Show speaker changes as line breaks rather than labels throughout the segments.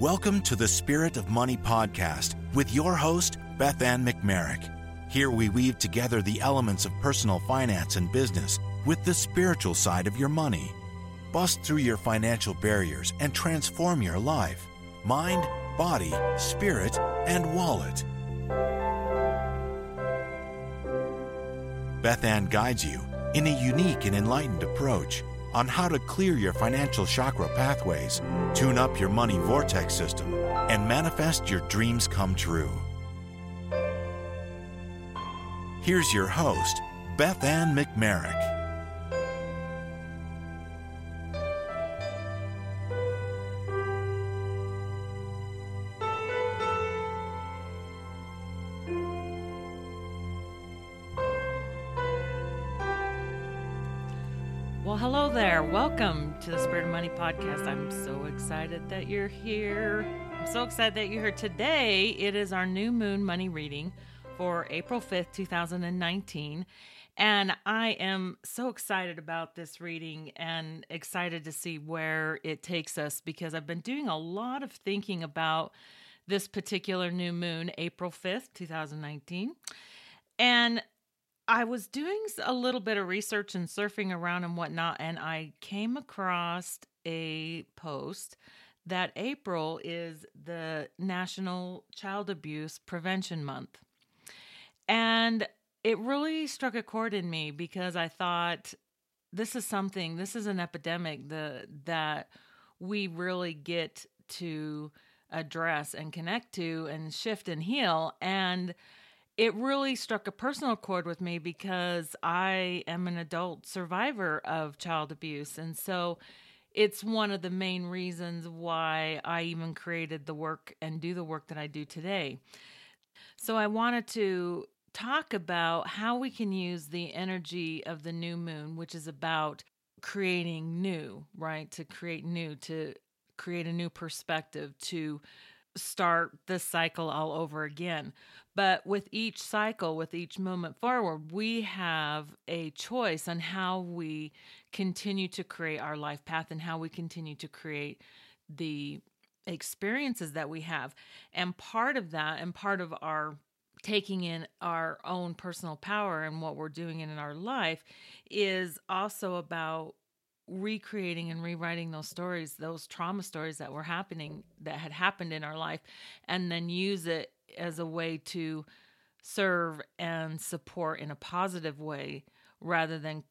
Welcome to the Spirit of Money podcast with your host, Beth Ann McMerrick. Here we weave together the elements of personal finance and business with the spiritual side of your money. Bust through your financial barriers and transform your life mind, body, spirit, and wallet. Beth Ann guides you in a unique and enlightened approach on how to clear your financial chakra pathways, tune up your money vortex system, and manifest your dreams come true. Here's your host, Beth Ann McMerrick.
Podcast. I'm so excited that you're here. I'm so excited that you're here today. It is our new moon money reading for April 5th, 2019. And I am so excited about this reading and excited to see where it takes us because I've been doing a lot of thinking about this particular new moon, April 5th, 2019. And I was doing a little bit of research and surfing around and whatnot, and I came across a post that April is the National Child Abuse Prevention Month. And it really struck a chord in me because I thought this is something, this is an epidemic the, that we really get to address and connect to and shift and heal. And it really struck a personal chord with me because I am an adult survivor of child abuse. And so it's one of the main reasons why I even created the work and do the work that I do today. So I wanted to talk about how we can use the energy of the new moon, which is about creating new, right? To create new, to create a new perspective, to start the cycle all over again. But with each cycle, with each moment forward, we have a choice on how we continue to create our life path and how we continue to create the experiences that we have. And part of that, and part of our taking in our own personal power and what we're doing in our life, is also about recreating and rewriting those stories, those trauma stories that were happening, that had happened in our life, and then use it as a way to serve and support in a positive way rather than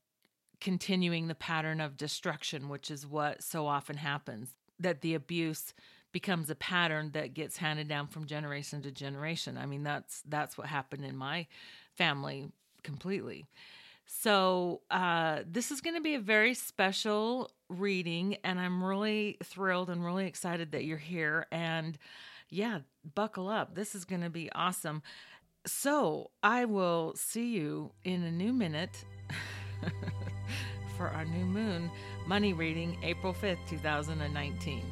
continuing the pattern of destruction, which is what so often happens. That the abuse becomes a pattern that gets handed down from generation to generation. I mean, that's that's what happened in my family completely. So, uh, this is going to be a very special reading, and I'm really thrilled and really excited that you're here. And yeah, buckle up. This is going to be awesome. So, I will see you in a new minute for our new moon money reading, April 5th, 2019.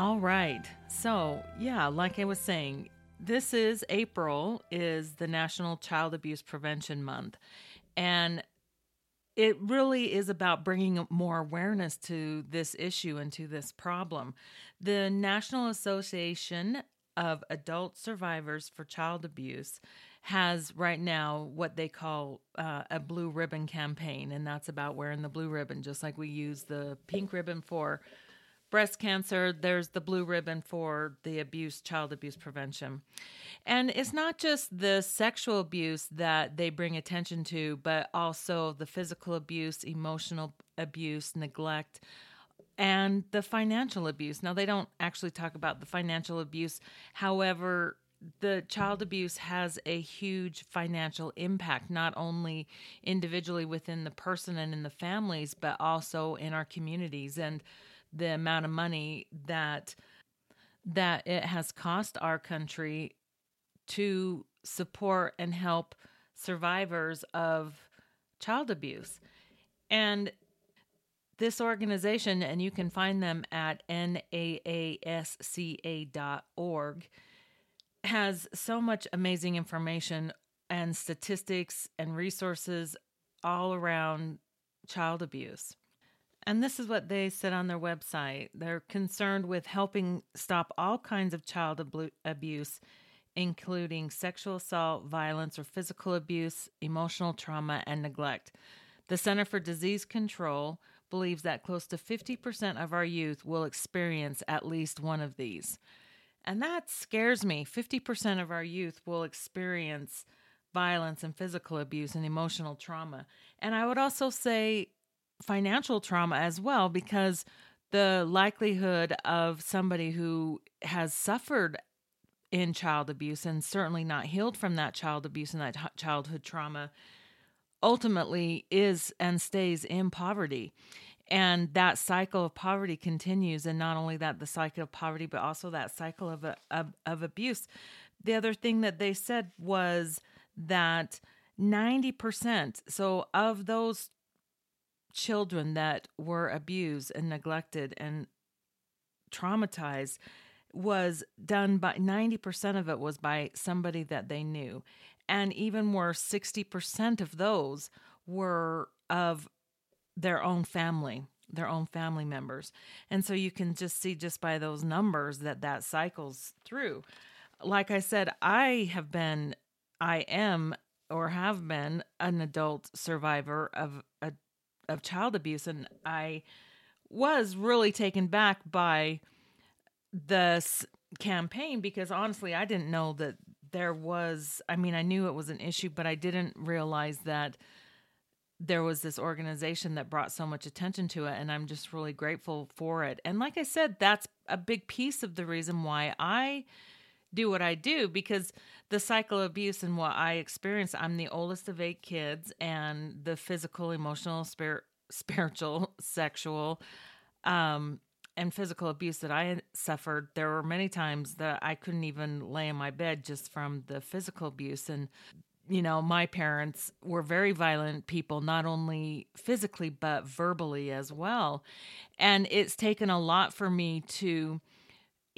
All right. So, yeah, like I was saying, this is April is the National Child Abuse Prevention Month. And it really is about bringing more awareness to this issue and to this problem. The National Association of Adult Survivors for Child Abuse has right now what they call uh, a blue ribbon campaign, and that's about wearing the blue ribbon, just like we use the pink ribbon for breast cancer, there's the blue ribbon for the abuse, child abuse prevention. And it's not just the sexual abuse that they bring attention to, but also the physical abuse, emotional abuse, neglect, and the financial abuse. Now, they don't actually talk about the financial abuse. However, the child abuse has a huge financial impact, not only individually within the person and in the families, but also in our communities. And the amount of money that that it has cost our country to support and help survivors of child abuse. And this organization, and you can find them at naasca.org, has so much amazing information and statistics and resources all around child abuse. And this is what they said on their website. They're concerned with helping stop all kinds of child ab- abuse, including sexual assault, violence, or physical abuse, emotional trauma, and neglect. The Center for Disease Control believes that close to 50% of our youth will experience at least one of these. And that scares me. 50% of our youth will experience violence and physical abuse and emotional trauma. And I would also say financial trauma as well, because the likelihood of somebody who has suffered in child abuse and certainly not healed from that child abuse and that childhood trauma ultimately is and stays in poverty. And that cycle of poverty continues and not only that the cycle of poverty but also that cycle of, of, of abuse. The other thing that they said was that 90% so of those children that were abused and neglected and traumatized was done by 90% of it was by somebody that they knew. And even worse 60% of those were of their own family their own family members. And so you can just see just by those numbers that that cycles through. Like i said i have been i am or have been an adult survivor of a of child abuse and I was really taken back by this campaign because honestly I didn't know that there was I mean I knew it was an issue but I didn't realize that there was this organization that brought so much attention to it and I'm just really grateful for it. And like I said that's a big piece of the reason why I do what I do because the cycle of abuse and what I experienced, I'm the oldest of eight kids, and the physical, emotional, spirit, spiritual, sexual, um, and physical abuse that I suffered, there were many times that I couldn't even lay in my bed just from the physical abuse. And, you know, my parents were very violent people, not only physically, but verbally as well. And it's taken a lot for me to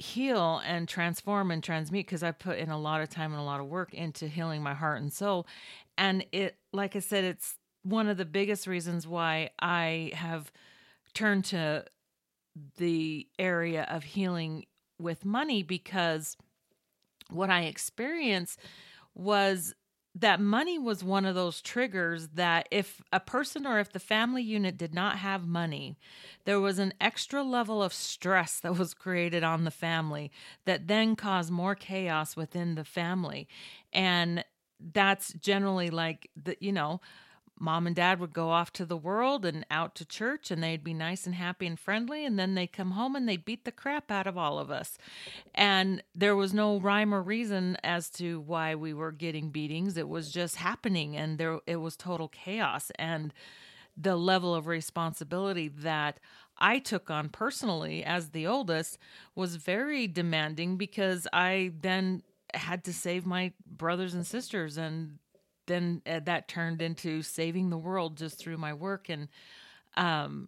heal and transform and transmute because I put in a lot of time and a lot of work into healing my heart and soul. And it, like I said, it's one of the biggest reasons why I have turned to the area of healing with money because what I experienced was that money was one of those triggers that if a person or if the family unit did not have money, there was an extra level of stress that was created on the family that then caused more chaos within the family. And that's generally like the, you know, mom and dad would go off to the world and out to church and they'd be nice and happy and friendly and then they'd come home and they'd beat the crap out of all of us. And there was no rhyme or reason as to why we were getting beatings. It was just happening and there it was total chaos. And the level of responsibility that I took on personally as the oldest was very demanding because I then had to save my brothers and sisters and then uh, that turned into saving the world just through my work and um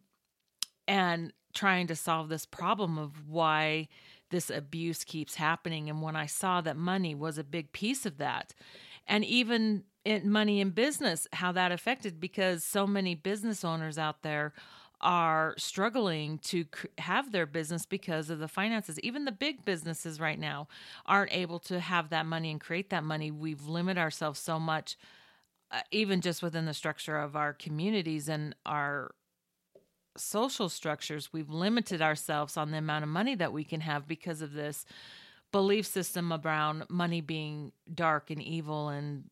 and trying to solve this problem of why this abuse keeps happening. And when i saw that money was a big piece of that and even in money in business how that affected because so many business owners out there are struggling to have their business because of the finances. Even the big businesses right now aren't able to have that money and create that money. We've limited ourselves so much, uh, even just within the structure of our communities and our social structures. We've limited ourselves on the amount of money that we can have because of this belief system around money being dark and evil and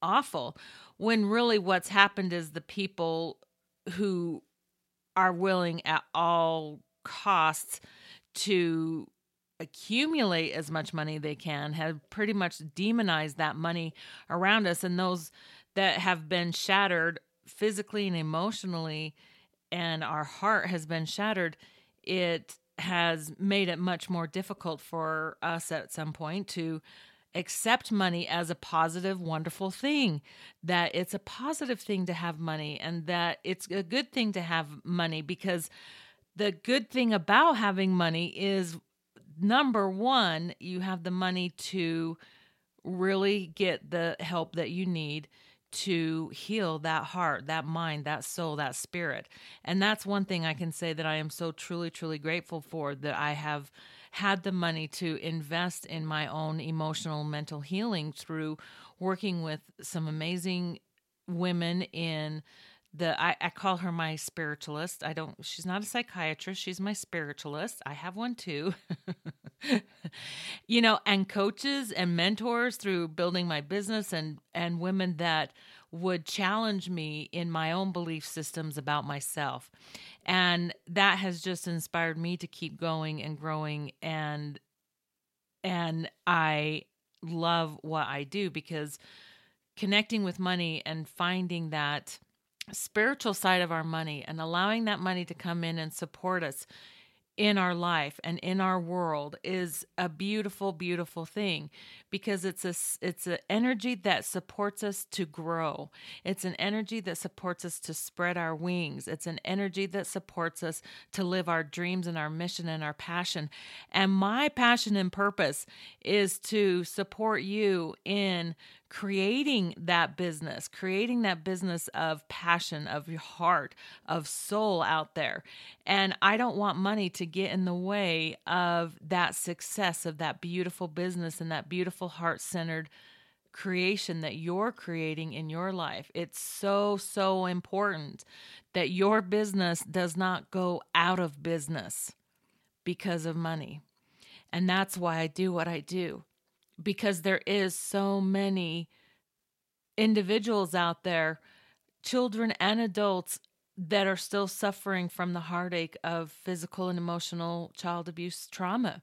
awful when really what's happened is the people who are willing at all costs to accumulate as much money they can have pretty much demonized that money around us and those that have been shattered physically and emotionally and our heart has been shattered it has made it much more difficult for us at some point to accept money as a positive, wonderful thing, that it's a positive thing to have money and that it's a good thing to have money because the good thing about having money is number one, you have the money to really get the help that you need to heal that heart, that mind, that soul, that spirit. And that's one thing I can say that I am so truly, truly grateful for that I have had the money to invest in my own emotional mental healing through working with some amazing women in the I, I call her my spiritualist. I don't she's not a psychiatrist, she's my spiritualist. I have one too. you know, and coaches and mentors through building my business and and women that would challenge me in my own belief systems about myself. And that has just inspired me to keep going and growing. And and I love what I do because connecting with money and finding that spiritual side of our money and allowing that money to come in and support us in our life and in our world is a beautiful beautiful thing because it's a it's an energy that supports us to grow. It's an energy that supports us to spread our wings. It's an energy that supports us to live our dreams and our mission and our passion. And my passion and purpose is to support you in creating that business, creating that business of passion, of your heart, of soul out there. And I don't want money to get in the way of that success of that beautiful business and that beautiful heart centered creation that you're creating in your life. It's so, so important that your business does not go out of business because of money. And that's why I do what I do because there is so many individuals out there, children and adults that are still suffering from the heartache of physical and emotional child abuse trauma.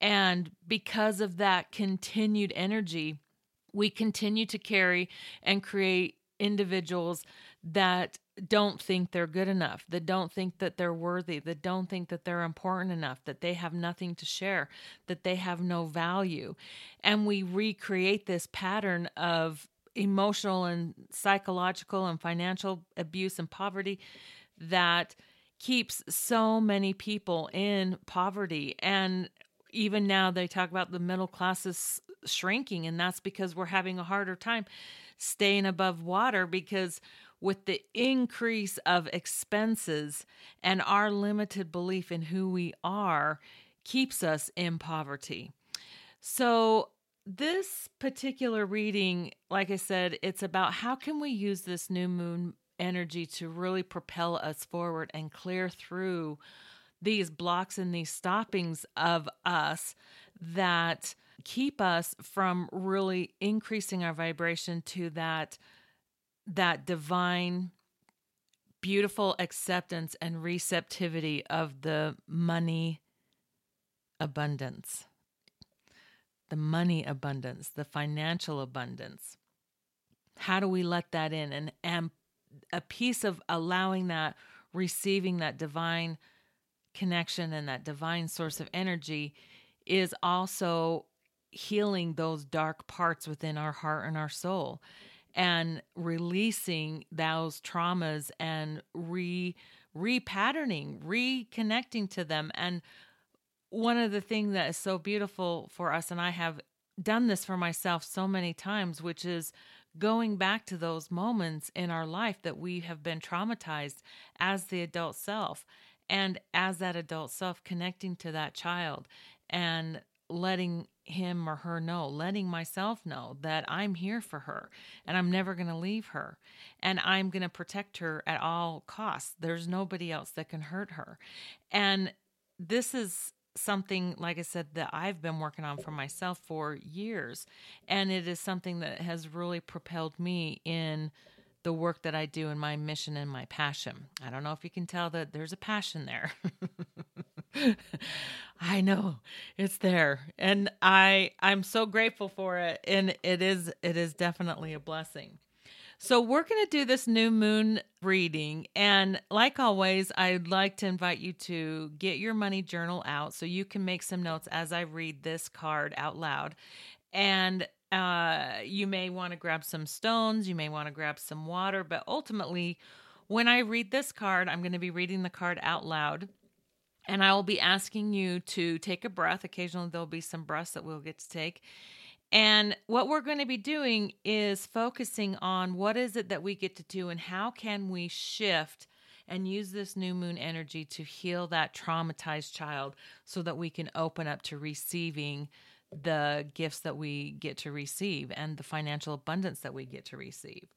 And because of that continued energy, we continue to carry and create individuals that don't think they're good enough, that don't think that they're worthy, that don't think that they're important enough, that they have nothing to share, that they have no value. And we recreate this pattern of emotional and psychological and financial abuse and poverty that keeps so many people in poverty. And even now, they talk about the middle classes shrinking, and that's because we're having a harder time staying above water because with the increase of expenses and our limited belief in who we are keeps us in poverty. So, this particular reading, like I said, it's about how can we use this new moon energy to really propel us forward and clear through these blocks and these stoppings of us that keep us from really increasing our vibration to that that divine beautiful acceptance and receptivity of the money abundance. The money abundance the financial abundance. How do we let that in? And and a piece of allowing that receiving that divine connection and that divine source of energy is also healing those dark parts within our heart and our soul and releasing those traumas and re repatterning, reconnecting to them. And one of the things that is so beautiful for us, and I have done this for myself so many times, which is going back to those moments in our life that we have been traumatized as the adult self and as that adult self connecting to that child and letting him or her know, letting myself know that I'm here for her and I'm never going to leave her and I'm going to protect her at all costs. There's nobody else that can hurt her. And this is something, like I said, that I've been working on for myself for years. And it is something that has really propelled me in the work that I do and my mission and my passion. I don't know if you can tell that there's a passion there. I know it's there and I I'm so grateful for it and it is it is definitely a blessing. So we're going to do this new moon reading and like always I'd like to invite you to get your money journal out so you can make some notes as I read this card out loud And uh, you may want to grab some stones, you may want to grab some water, but ultimately, when I read this card, I'm going to be reading the card out loud. And I will be asking you to take a breath. Occasionally, there'll be some breaths that we'll get to take. And what we're going to be doing is focusing on what is it that we get to do and how can we shift and use this new moon energy to heal that traumatized child so that we can open up to receiving the gifts that we get to receive and the financial abundance that we get to receive.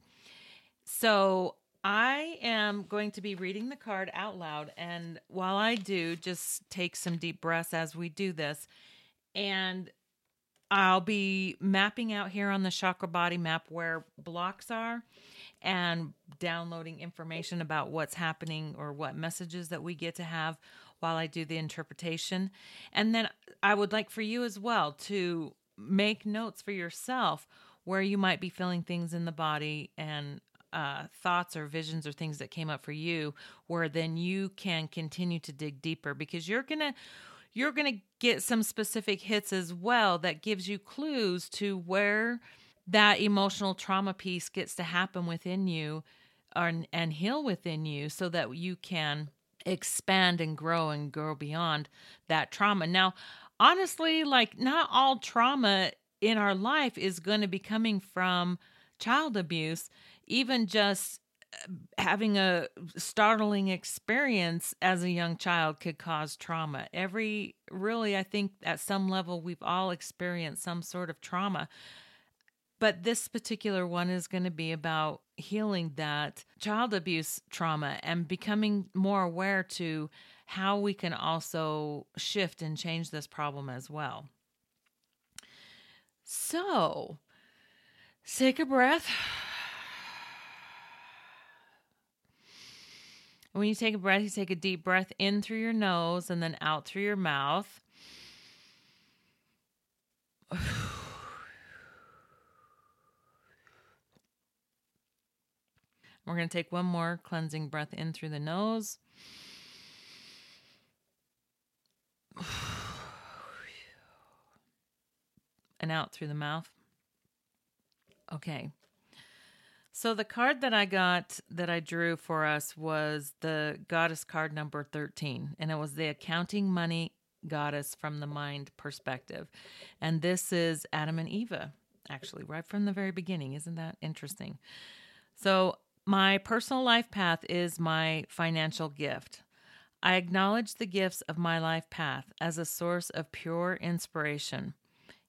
So, I am going to be reading the card out loud. And while I do, just take some deep breaths as we do this. And I'll be mapping out here on the chakra body map where blocks are and downloading information about what's happening or what messages that we get to have while I do the interpretation. And then I would like for you as well to make notes for yourself where you might be feeling things in the body and uh, thoughts or visions or things that came up for you, where then you can continue to dig deeper because you're gonna you're gonna get some specific hits as well that gives you clues to where that emotional trauma piece gets to happen within you and, and heal within you so that you can expand and grow and grow beyond that trauma. Now, honestly, like not all trauma in our life is going to be coming from child abuse, even just uh, having a startling experience as a young child could cause trauma. Every really, I think at some level, we've all experienced some sort of trauma. But this particular one is going to be about healing that child abuse trauma and becoming more aware to how we can also shift and change this problem as well. So, take a breath. When you take a breath, you take a deep breath in through your nose and then out through your mouth. We're going to take one more cleansing breath in through the nose. And out through the mouth. Okay. So the card that I got that I drew for us was the goddess card number 13 and it was the accounting money goddess from the mind perspective. And this is Adam and Eva actually right from the very beginning. Isn't that interesting? So my personal life path is my financial gift. I acknowledge the gifts of my life path as a source of pure inspiration.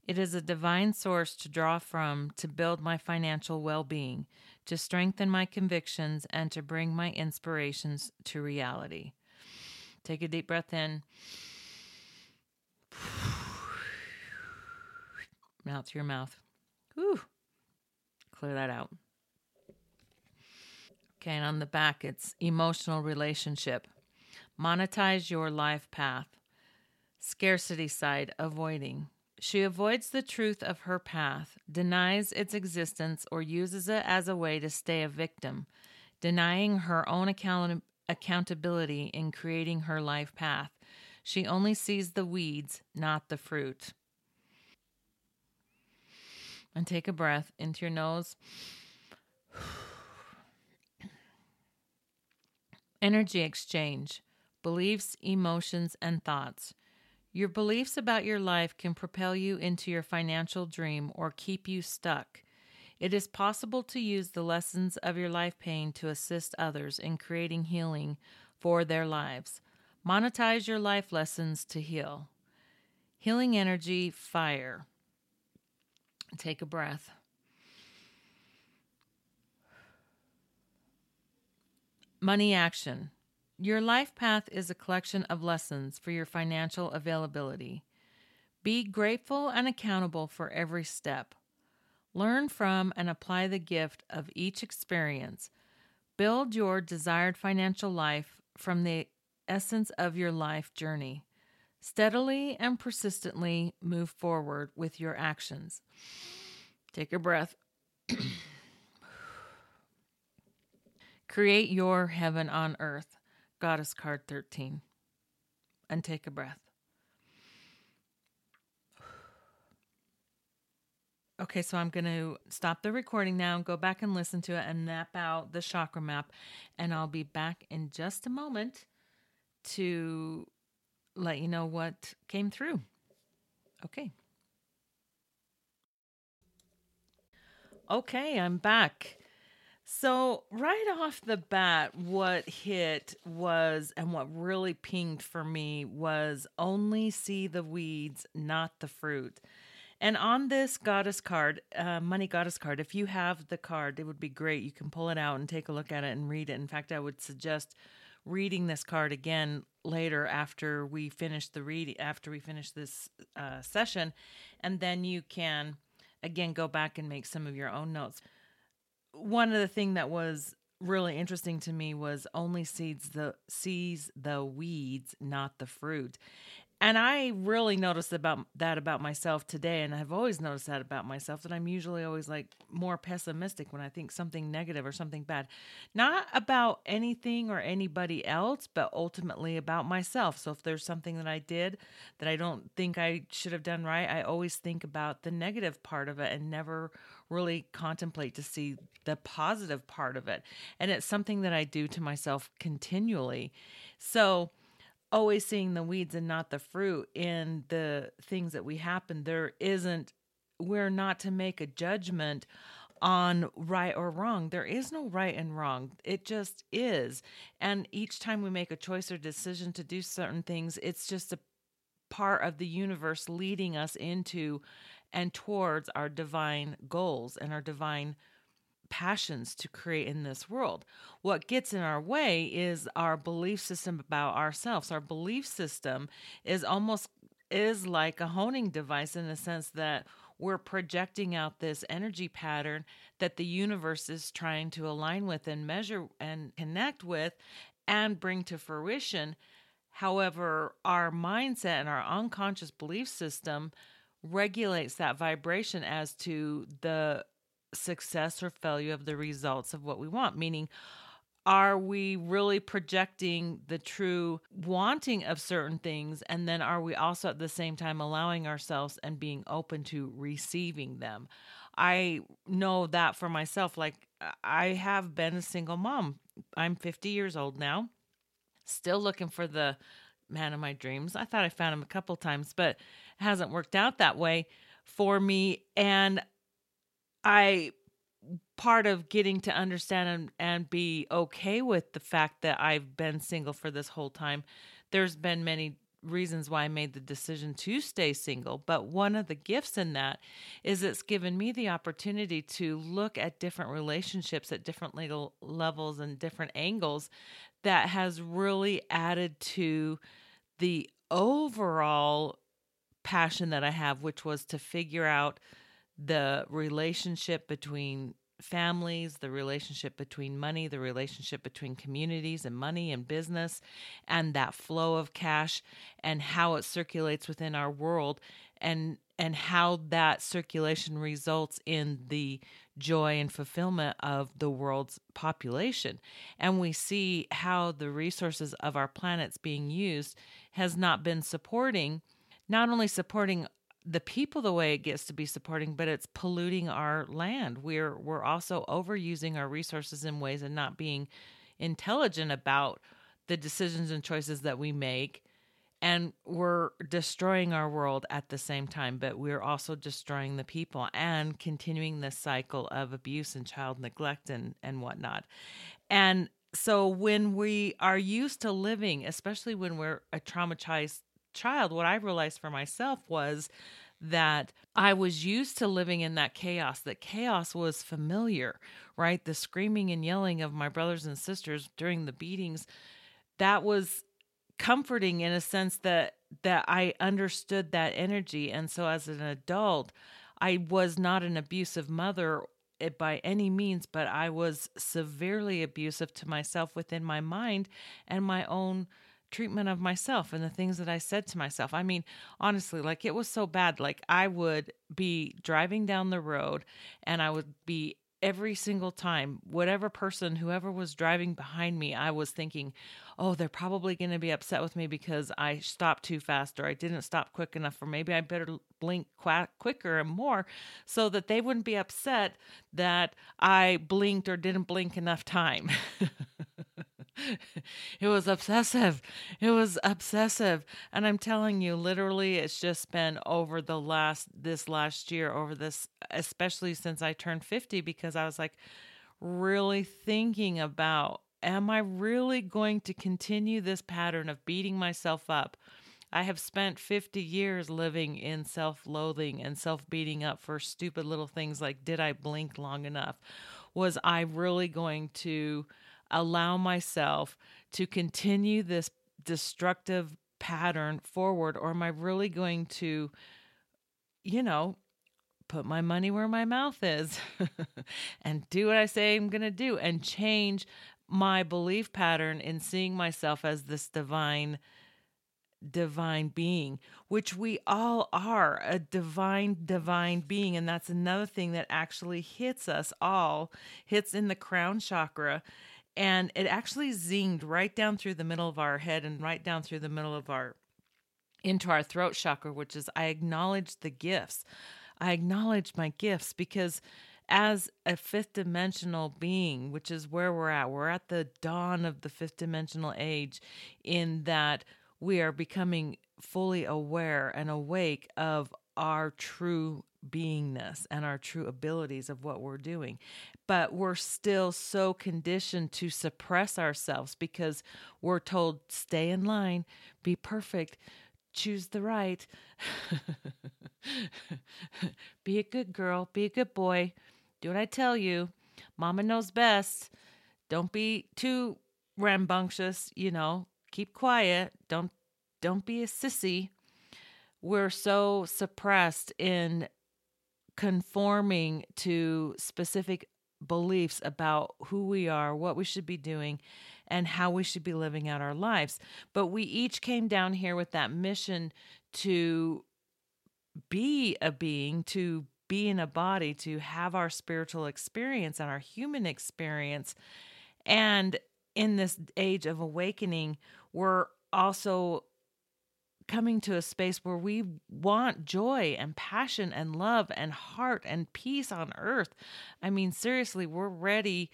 It is a divine source to draw from to build my financial well being, to strengthen my convictions, and to bring my inspirations to reality. Take a deep breath in. Out through your mouth. Whew. Clear that out. Okay, and on the back, it's emotional relationship. Monetize your life path. Scarcity side, avoiding. She avoids the truth of her path, denies its existence, or uses it as a way to stay a victim, denying her own account- accountability in creating her life path. She only sees the weeds, not the fruit. And take a breath into your nose. Energy exchange, beliefs, emotions, and thoughts. Your beliefs about your life can propel you into your financial dream or keep you stuck. It is possible to use the lessons of your life pain to assist others in creating healing for their lives. Monetize your life lessons to heal. Healing energy, fire. Take a breath. Money action. Your life path is a collection of lessons for your financial availability. Be grateful and accountable for every step. Learn from and apply the gift of each experience. Build your desired financial life from the essence of your life journey. Steadily and persistently move forward with your actions. Take a breath. Create your heaven on earth. Goddess card 13. And take a breath. Okay, so I'm going to stop the recording now and go back and listen to it and map out the chakra map. And I'll be back in just a moment to let you know what came through. Okay. Okay, I'm back. So, right off the bat, what hit was, and what really pinged for me was only see the weeds, not the fruit. And on this goddess card, uh, money goddess card, if you have the card, it would be great. You can pull it out and take a look at it and read it. In fact, I would suggest reading this card again later after we finish the read after we finish this uh, session, and then you can again go back and make some of your own notes. One of the thing that was really interesting to me was only seeds the sees the weeds, not the fruit and I really noticed about that about myself today, and I've always noticed that about myself that I'm usually always like more pessimistic when I think something negative or something bad, not about anything or anybody else, but ultimately about myself. So if there's something that I did that I don't think I should have done right, I always think about the negative part of it and never really contemplate to see the positive part of it. And it's something that I do to myself continually. So always seeing the weeds and not the fruit in the things that we happen. There isn't, we're not to make a judgment on right or wrong. There is no right and wrong. It just is. And each time we make a choice or decision to do certain things, it's just a part of the universe leading us into and towards our divine goals and our divine passions to create in this world. What gets in our way is our belief system about ourselves. Our belief system is almost is like a honing device in the sense that we're projecting out this energy pattern that the universe is trying to align with and measure and connect with and bring to fruition. However, our mindset and our unconscious belief system regulates that vibration as to the success or failure of the results of what we want, meaning, are we really projecting the true wanting of certain things? And then are we also at the same time allowing ourselves and being open to receiving them? I know that for myself. Like, I have been a single mom. I'm 50 years old now, still looking for the man of my dreams. I thought I found him a couple times, but it hasn't worked out that way for me. And I part of getting to understand and, and be okay with the fact that I've been single for this whole time. There's been many reasons why I made the decision to stay single, but one of the gifts in that is it's given me the opportunity to look at different relationships at different legal levels and different angles that has really added to the overall passion that I have, which was to figure out the relationship between families, the relationship between money, the relationship between communities and money and business, and that flow of cash and how it circulates within our world and and how that circulation results in the joy and fulfillment of the world's population. And we see how the resources of our planets being used has not been supporting not only supporting the people the way it gets to be supporting, but it's polluting our land. We're we're also overusing our resources in ways and not being intelligent about the decisions and choices that we make. And we're destroying our world at the same time, but we're also destroying the people and continuing this cycle of abuse and child neglect and, and whatnot. And so when we are used to living, especially when we're a traumatized child, what I realized for myself was that I was used to living in that chaos, that chaos was familiar, right? The screaming and yelling of my brothers and sisters during the beatings, that was comforting in a sense that that I understood that energy and so as an adult I was not an abusive mother eh, by any means but I was severely abusive to myself within my mind and my own treatment of myself and the things that I said to myself. I mean, honestly, like it was so bad. Like I would be driving down the road and I would be every single time, whatever person, whoever was driving behind me, I was thinking, oh, they're probably going to be upset with me because I stopped too fast or I didn't stop quick enough, or maybe I better blink qu- quicker and more so that they wouldn't be upset that I blinked or didn't blink enough time. it was obsessive. It was obsessive. And I'm telling you, literally, it's just been over the last, this last year, over this, especially since I turned 50, because I was like really thinking about, am I really going to continue this pattern of beating myself up? I have spent 50 years living in self loathing and self beating up for stupid little things like, did I blink long enough? Was I really going to allow myself to continue this destructive pattern forward or am I really going to you know put my money where my mouth is and do what I say I'm going to do and change my belief pattern in seeing myself as this divine divine being which we all are a divine divine being. And that's another thing that actually hits us all hits in the crown chakra and it actually zinged right down through the middle of our head and right down through the middle of our into our throat chakra which is i acknowledge the gifts. I acknowledge my gifts because as a fifth dimensional being which is where we're at we're at the dawn of the fifth dimensional age in that we are becoming fully aware and awake of our true beingness and our true abilities of what we're doing. But we're still so conditioned to suppress ourselves because we're told, stay in line, be perfect, choose the right, be a good girl, be a good boy, do what I tell you. Mama knows best. Don't be too rambunctious, you know, keep quiet. Don't don't be a sissy. We're so suppressed in conforming to specific beliefs about who we are, what we should be doing, and how we should be living out our lives. But we each came down here with that mission to be a being, to be in a body, to have our spiritual experience and our human experience. And in this age of awakening, we're also coming to a space where we want joy and passion and love and heart and peace on earth. I mean, seriously, we're ready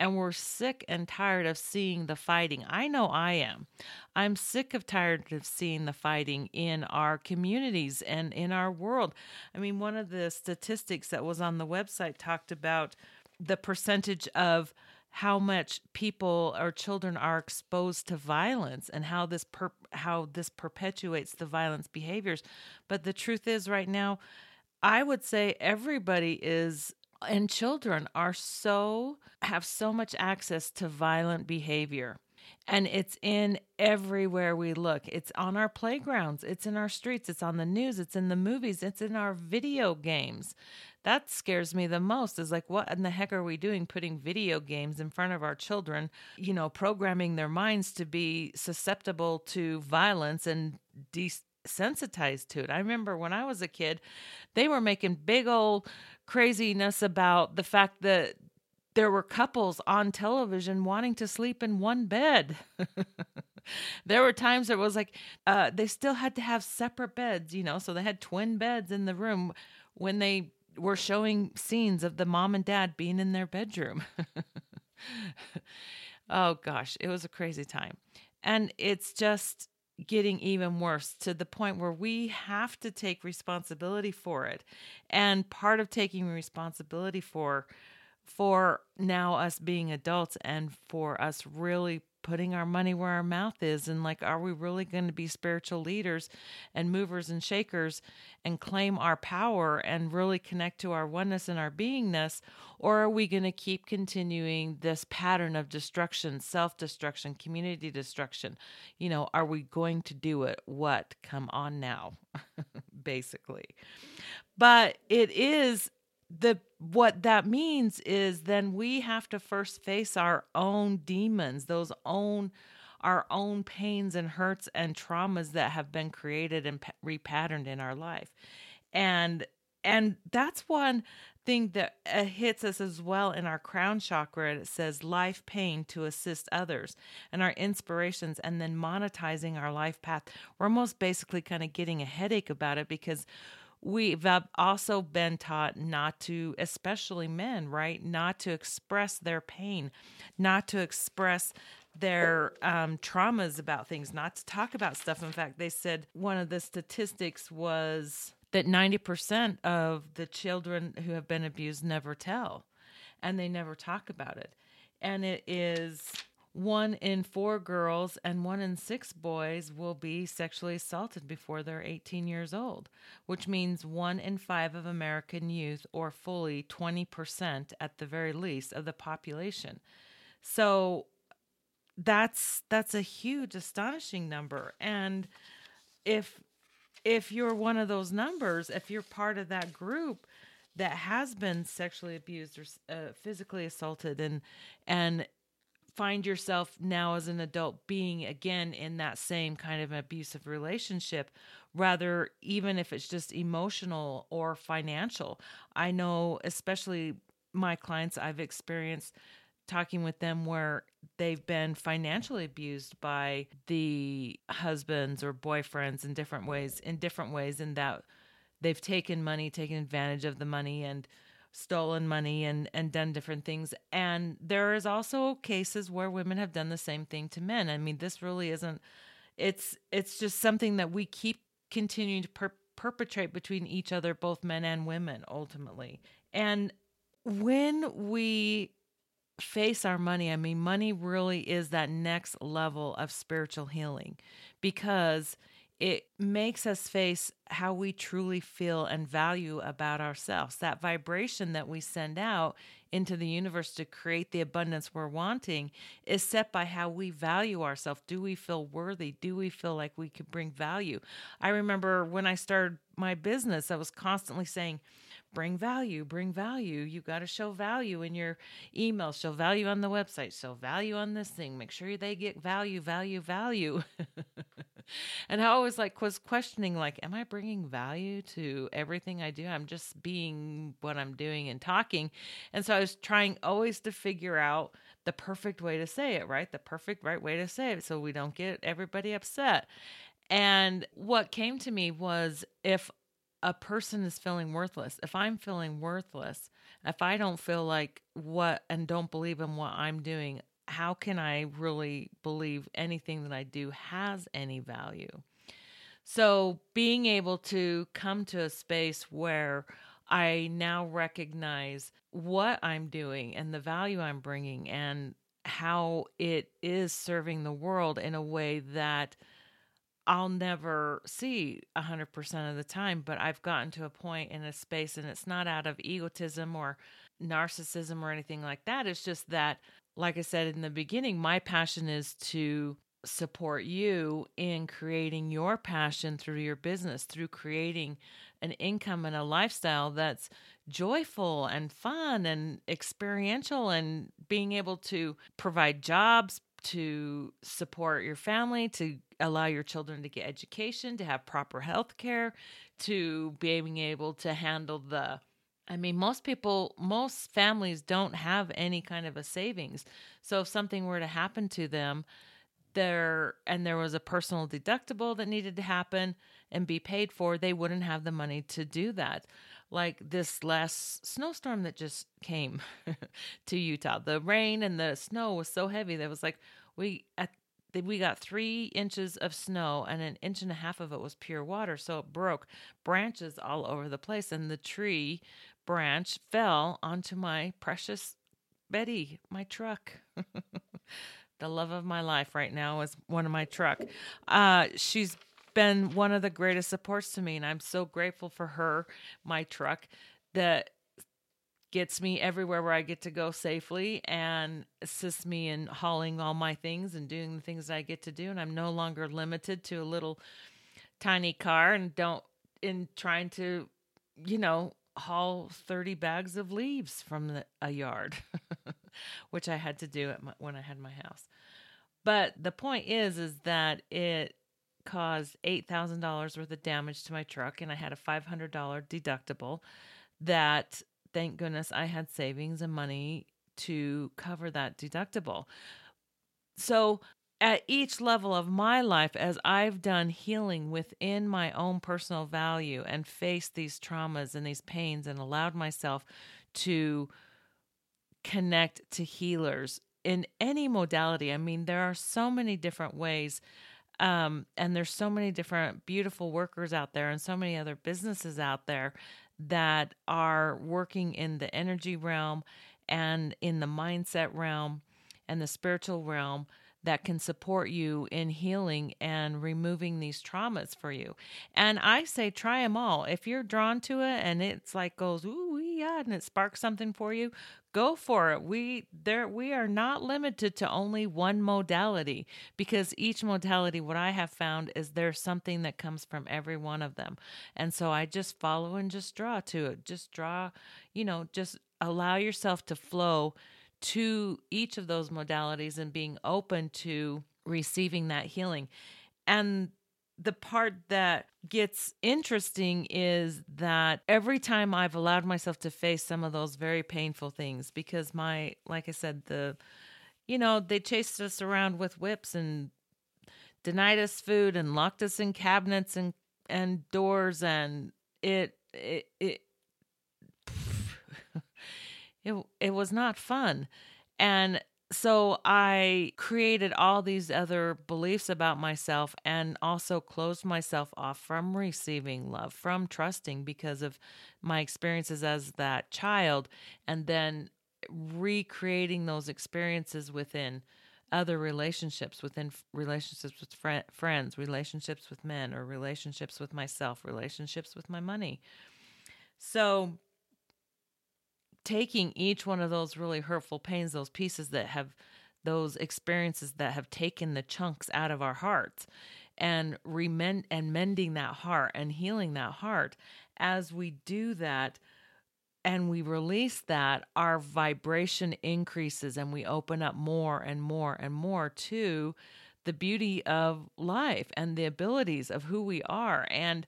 and we're sick and tired of seeing the fighting. I know I am. I'm sick of tired of seeing the fighting in our communities and in our world. I mean, one of the statistics that was on the website talked about the percentage of how much people or children are exposed to violence and how this per- how this perpetuates the violence behaviors. But the truth is right now i would say everybody is and children are so have so much access to violent behavior. And it's in everywhere we look. It's on our playgrounds, it's in our streets, it's on the news, it's in the movies, it's in our video games that scares me the most is like what in the heck are we doing putting video games in front of our children you know programming their minds to be susceptible to violence and desensitized to it? I remember when i was a kid they were making big old craziness about the fact that there were couples on television wanting to sleep in one bed. There were times it was like uh, they still had to have separate beds you know so they had twin beds in the room. When they were showing scenes of the mom and dad being in their bedroom. oh gosh, it was a crazy time. And it's just getting even worse to the point where we have to take responsibility for it. And part of taking responsibility for for now us being adults and for us really putting our money where our mouth is and like are we really going to be spiritual leaders and movers and shakers and claim our power and really connect to our oneness and our beingness? Or are we going to keep continuing this pattern of destruction self-destruction community destruction? You know are we going to do it? What? Come on now basically. But it is the what that means is then we have to first face our own demons those own our own pains and hurts and traumas that have been created and repatterned in our life and and that's one thing that uh, hits us as well in our crown chakra. It says life pain to assist others and our inspirations, and then monetizing our life path. We're almost basically kind of getting a headache about it because we've also been taught not to, especially men, right? Not to express their pain, not to express their um, traumas about things, not to talk about stuff. In fact, they said one of the statistics was that 90% of the children who have been abused never tell and they never talk about it. And it is one in four girls and one in six boys will be sexually assaulted before they're 18 years old, which means one in five of American youth, or fully 20% at the very least, of the population. So that's that's a huge astonishing number and if if you're one of those numbers, if you're part of that group that has been sexually abused or uh, physically assaulted and and find yourself now as an adult being again in that same kind of abusive relationship rather even if it's just emotional or financial. I know especially my clients i've experienced talking with them where they've been financially abused by the husbands or boyfriends in different ways in different ways in that they've taken money taken advantage of the money and stolen money and and done different things. And there is also cases where women have done the same thing to men. I mean this really isn't it's it's just something that we keep continuing to per- perpetrate between each other both men and women ultimately. And when we face our money, I mean, money really is that next level of spiritual healing because it makes us face how we truly feel and value about ourselves. That vibration that we send out into the universe to create the abundance we're wanting is set by how we value ourselves. Do we feel worthy? Do we feel like we could bring value? I remember when I started my business, I was constantly saying, bring value, bring value. You got to show value in your email, show value on the website, show value on this thing. Make sure they get value, value, value. and I always like was questioning like am I bringing value to everything I do? I'm just being what I'm doing and talking. And so I was trying always to figure out the perfect way to say it, right? The perfect right way to say it so we don't get everybody upset. And what came to me was if a person is feeling worthless, if I'm feeling worthless, if I don't feel like what and don't believe in what I'm doing, how can I really believe anything that I do has any value? So, being able to come to a space where I now recognize what I'm doing and the value I'm bringing and how it is serving the world in a way that I'll never see 100% of the time, but I've gotten to a point in a space, and it's not out of egotism or narcissism or anything like that. It's just that, like I said in the beginning, my passion is to support you in creating your passion through your business, through creating an income and a lifestyle that's joyful and fun and experiential and being able to provide jobs, to support your family, to allow your children to get education, to have proper health care, to being able to handle the I mean, most people, most families don't have any kind of a savings. So if something were to happen to them, there and there was a personal deductible that needed to happen and be paid for, they wouldn't have the money to do that. Like this last snowstorm that just came to Utah, the rain and the snow was so heavy that was like we at we got three inches of snow and an inch and a half of it was pure water. So it broke branches all over the place. And the tree branch fell onto my precious Betty, my truck. the love of my life right now is one of my truck. Uh, she's been one of the greatest supports to me, and I'm so grateful for her, my truck, that gets me everywhere where I get to go safely and assists me in hauling all my things and doing the things I get to do. And I'm no longer limited to a little tiny car and don't in trying to, you know, haul 30 bags of leaves from the, a yard, which I had to do my, when I had my house. But the point is, is that it caused $8,000 worth of damage to my truck and I had a $500 deductible that thank goodness I had savings and money to cover that deductible. So, at each level of my life, as I've done healing within my own personal value and faced these traumas and these pains and allowed myself to connect to healers in any modality. I mean, there are so many different ways. Um, and there's so many different beautiful workers out there and so many other businesses out there that are working in the energy realm and in the mindset realm and the spiritual realm that can support you in healing and removing these traumas for you. And I say try them all. If you're drawn to it and it's like goes ooh yeah and it sparks something for you, go for it. We there we are not limited to only one modality because each modality what I have found is there's something that comes from every one of them. And so I just follow and just draw to it. Just draw, you know, just allow yourself to flow to each of those modalities and being open to receiving that healing. And the part that gets interesting is that every time I've allowed myself to face some of those very painful things, because my, like I said, the, you know, they chased us around with whips and denied us food and locked us in cabinets and and doors and it it it it, it was not fun. And so I created all these other beliefs about myself and also closed myself off from receiving love, from trusting because of my experiences as that child, and then recreating those experiences within other relationships, within relationships with fr- friends, relationships with men, or relationships with myself, relationships with my money. So taking each one of those really hurtful pains, those pieces that have those experiences that have taken the chunks out of our hearts and remend and mending that heart and healing that heart as we do that and we release that our vibration increases and we open up more and more and more to the beauty of life and the abilities of who we are. And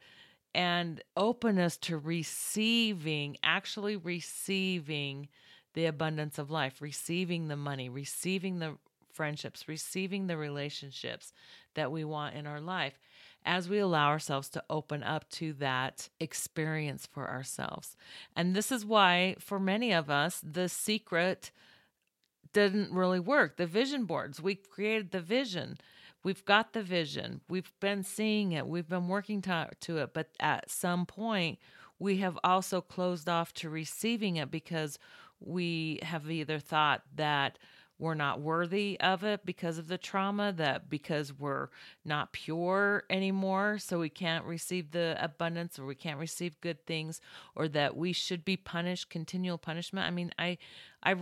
and openness to receiving, actually receiving the abundance of life, receiving the money, receiving the friendships, receiving the relationships that we want in our life as we allow ourselves to open up to that experience for ourselves. And this is why, for many of us, the secret didn't really work. The vision boards, we created the vision We've got the vision. We've been seeing it. We've been working to, to it. But at some point, we have also closed off to receiving it because we have either thought that we're not worthy of it because of the trauma, that because we're not pure anymore, so we can't receive the abundance or we can't receive good things, or that we should be punished, continual punishment. I mean, I, I,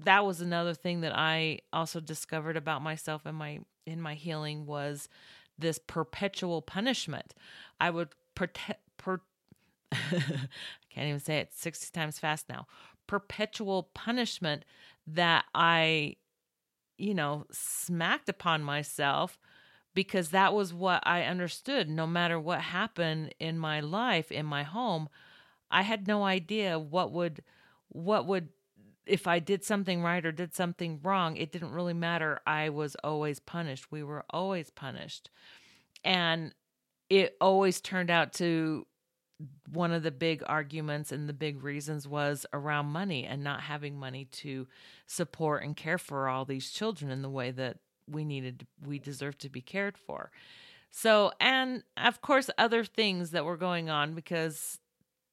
that was another thing that I also discovered about myself and my in my healing was this perpetual punishment. I would protect per I can't even say it 60 times fast now. Perpetual punishment that I you know smacked upon myself because that was what I understood no matter what happened in my life in my home I had no idea what would what would if I did something right or did something wrong, it didn't really matter. I was always punished. We were always punished. And it always turned out to one of the big arguments and the big reasons was around money and not having money to support and care for all these children in the way that we needed we deserved to be cared for. So, and of course other things that were going on because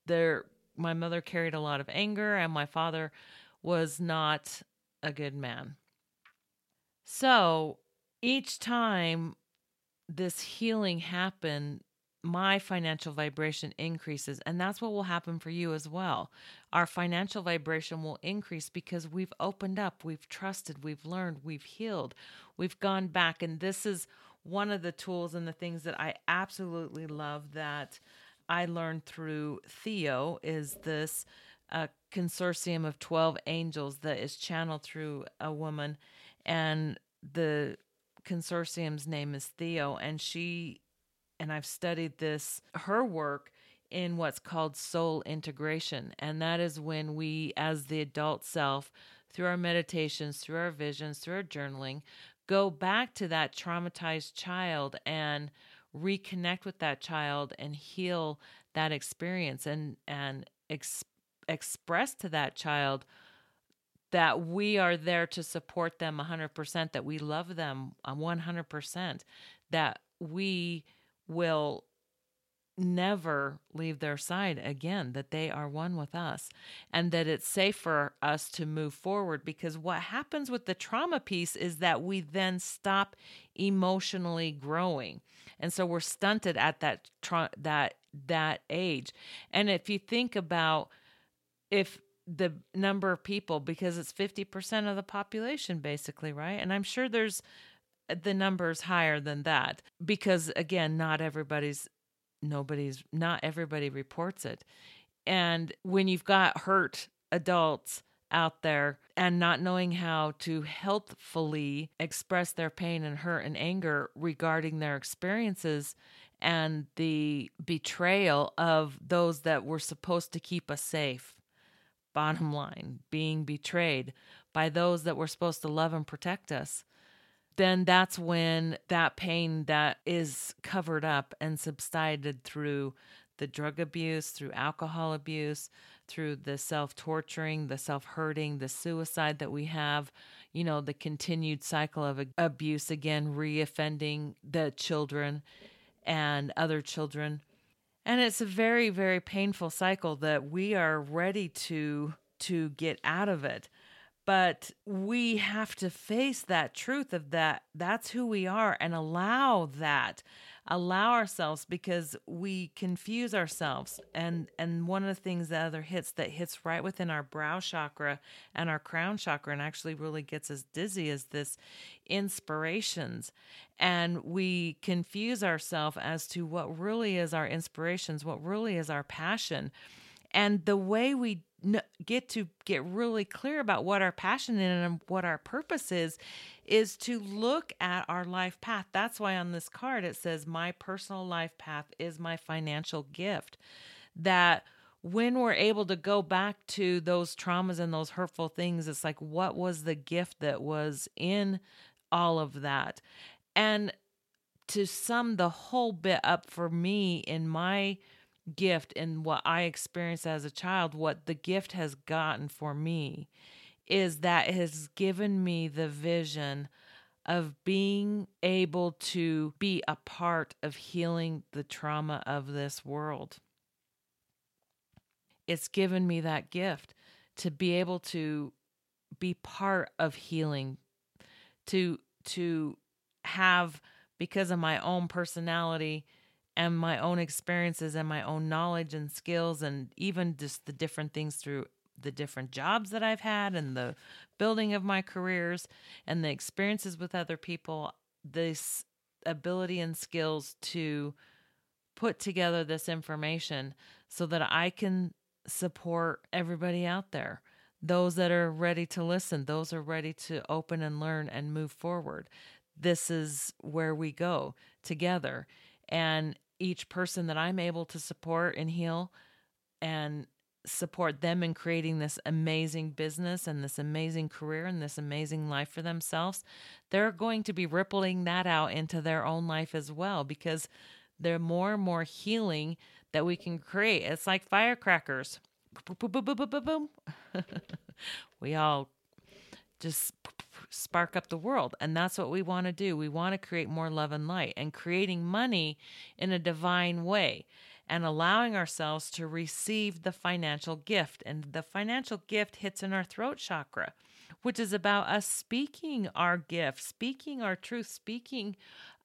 there my mother carried a lot of anger and my father was not a good man. So each time this healing happened, my financial vibration increases. And that's what will happen for you as well. Our financial vibration will increase because we've opened up, we've trusted, we've learned, we've healed, we've gone back. And this is one of the tools and the things that I absolutely love that I learned through Theo is this a consortium of 12 angels that is channeled through a woman and the consortium's name is Theo and she and I've studied this her work in what's called soul integration. And that is when we, as the adult self, through our meditations, through our visions, through our journaling, go back to that traumatized child and reconnect with that child and heal that experience and and ex- express to that child that we are there to support them 100% that we love them 100% that we will never leave their side again, that they are one with us, and that it's safe for us to move forward. Because what happens with the trauma piece is that we then stop emotionally growing, and so we're stunted at that tra- that that age. And if you think about if the number of people, because it's fifty percent of the population, basically, right? And I'm sure there's uh, the numbers higher than that because again not everybody's nobody's not everybody reports it. And when you've got hurt adults out there and not knowing how to healthfully express their pain and hurt and anger regarding their experiences and the betrayal of those that were supposed to keep us safe. Bottom line, being betrayed by those that were supposed to love and protect us then that's when that pain that is covered up and subsided through the drug abuse, through alcohol abuse, through the self torturing, the self hurting, the suicide that we have, you know, the continued cycle of abuse again, reoffending the children and other children. And it's a very, very painful cycle that we are ready to to get out of it. But we have to face that truth of that that's who we are and allow that allow ourselves because we confuse ourselves. And and one of the things that other hits that hits right within our brow chakra and our crown chakra and actually really gets us dizzy is this inspirations. And we confuse ourselves as to what really is our inspirations what really is our passion. And the way we get to get really clear about what our passion is and what our purpose is is to look at our life path. That's why on this card it says my personal life path is my financial gift. That when we're able to go back to those traumas and those hurtful things it's like what was the gift that was in all of that? And to sum the whole bit up for me in my gift and what I experienced as a child, what the gift has gotten for me is that it has given me the vision of being able to be a part of healing the trauma of this world. It's given me that gift to be able to be part of healing, to to have because of my own personality and my own experiences and my own knowledge and skills and even just the different things through the different jobs that I've had and the building of my careers and the experiences with other people this ability and skills to put together this information so that I can support everybody out there those that are ready to listen those are ready to open and learn and move forward. This is where we go together. And each person that I'm able to support and heal and support them in creating this amazing business and this amazing career and this amazing life for themselves, they're going to be rippling that out into their own life as well because there more and more healing that we can create. It's like firecrackers. Boom, boom, boom, boom, boom, boom. we all just spark up the world. And that's what we want to do. We want to create more love and light and creating money in a divine way and allowing ourselves to receive the financial gift. And the financial gift hits in our throat chakra, which is about us speaking our gift, speaking our truth, speaking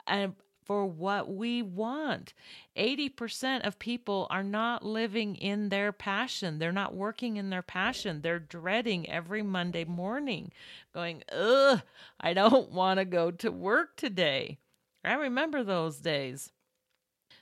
uh, for what we want. 80% of people are not living in their passion. They're not working in their passion. They're dreading every Monday morning, going, ugh, I don't want to go to work today. I remember those days.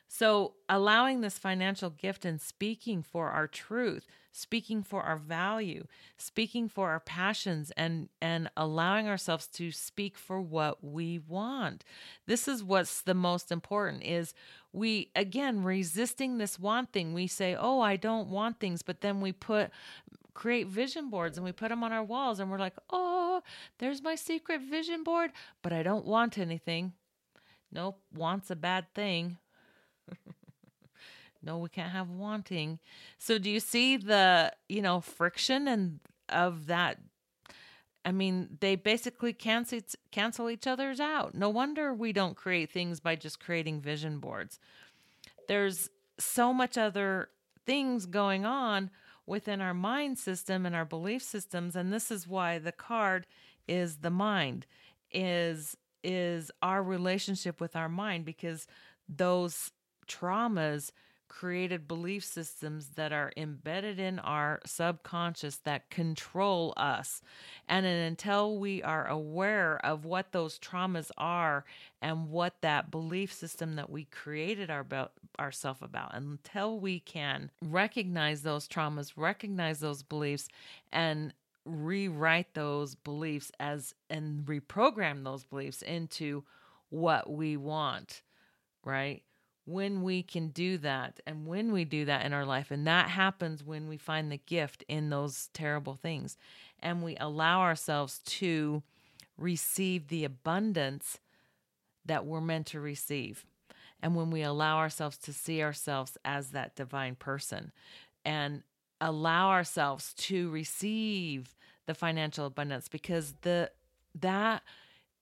So, allowing this financial gift and speaking for our truth, speaking for our value, speaking for our passions and and allowing ourselves to speak for what we want. This is what's the most important is we again resisting this want thing. We say, "Oh, I don't want things," but then we put create vision boards and we put them on our walls and we're like, "Oh, there's my secret vision board, but I don't want anything." Nope, want's a bad thing. No, we can't have wanting. So do you see the, you know, friction and of that I mean, they basically cancel cancel each other's out. No wonder we don't create things by just creating vision boards. There's so much other things going on within our mind system and our belief systems and this is why the card is the mind is is our relationship with our mind because those traumas created belief systems that are embedded in our subconscious that control us. And until we are aware of what those traumas are and what that belief system that we created our about ourselves about, until we can recognize those traumas, recognize those beliefs, and rewrite those beliefs as and reprogram those beliefs into what we want, right? When we can do that and when we do that in our life, and that happens when we find the gift in those terrible things and we allow ourselves to receive the abundance that we're meant to receive. And when we allow ourselves to see ourselves as that divine person and allow ourselves to receive the financial abundance because the that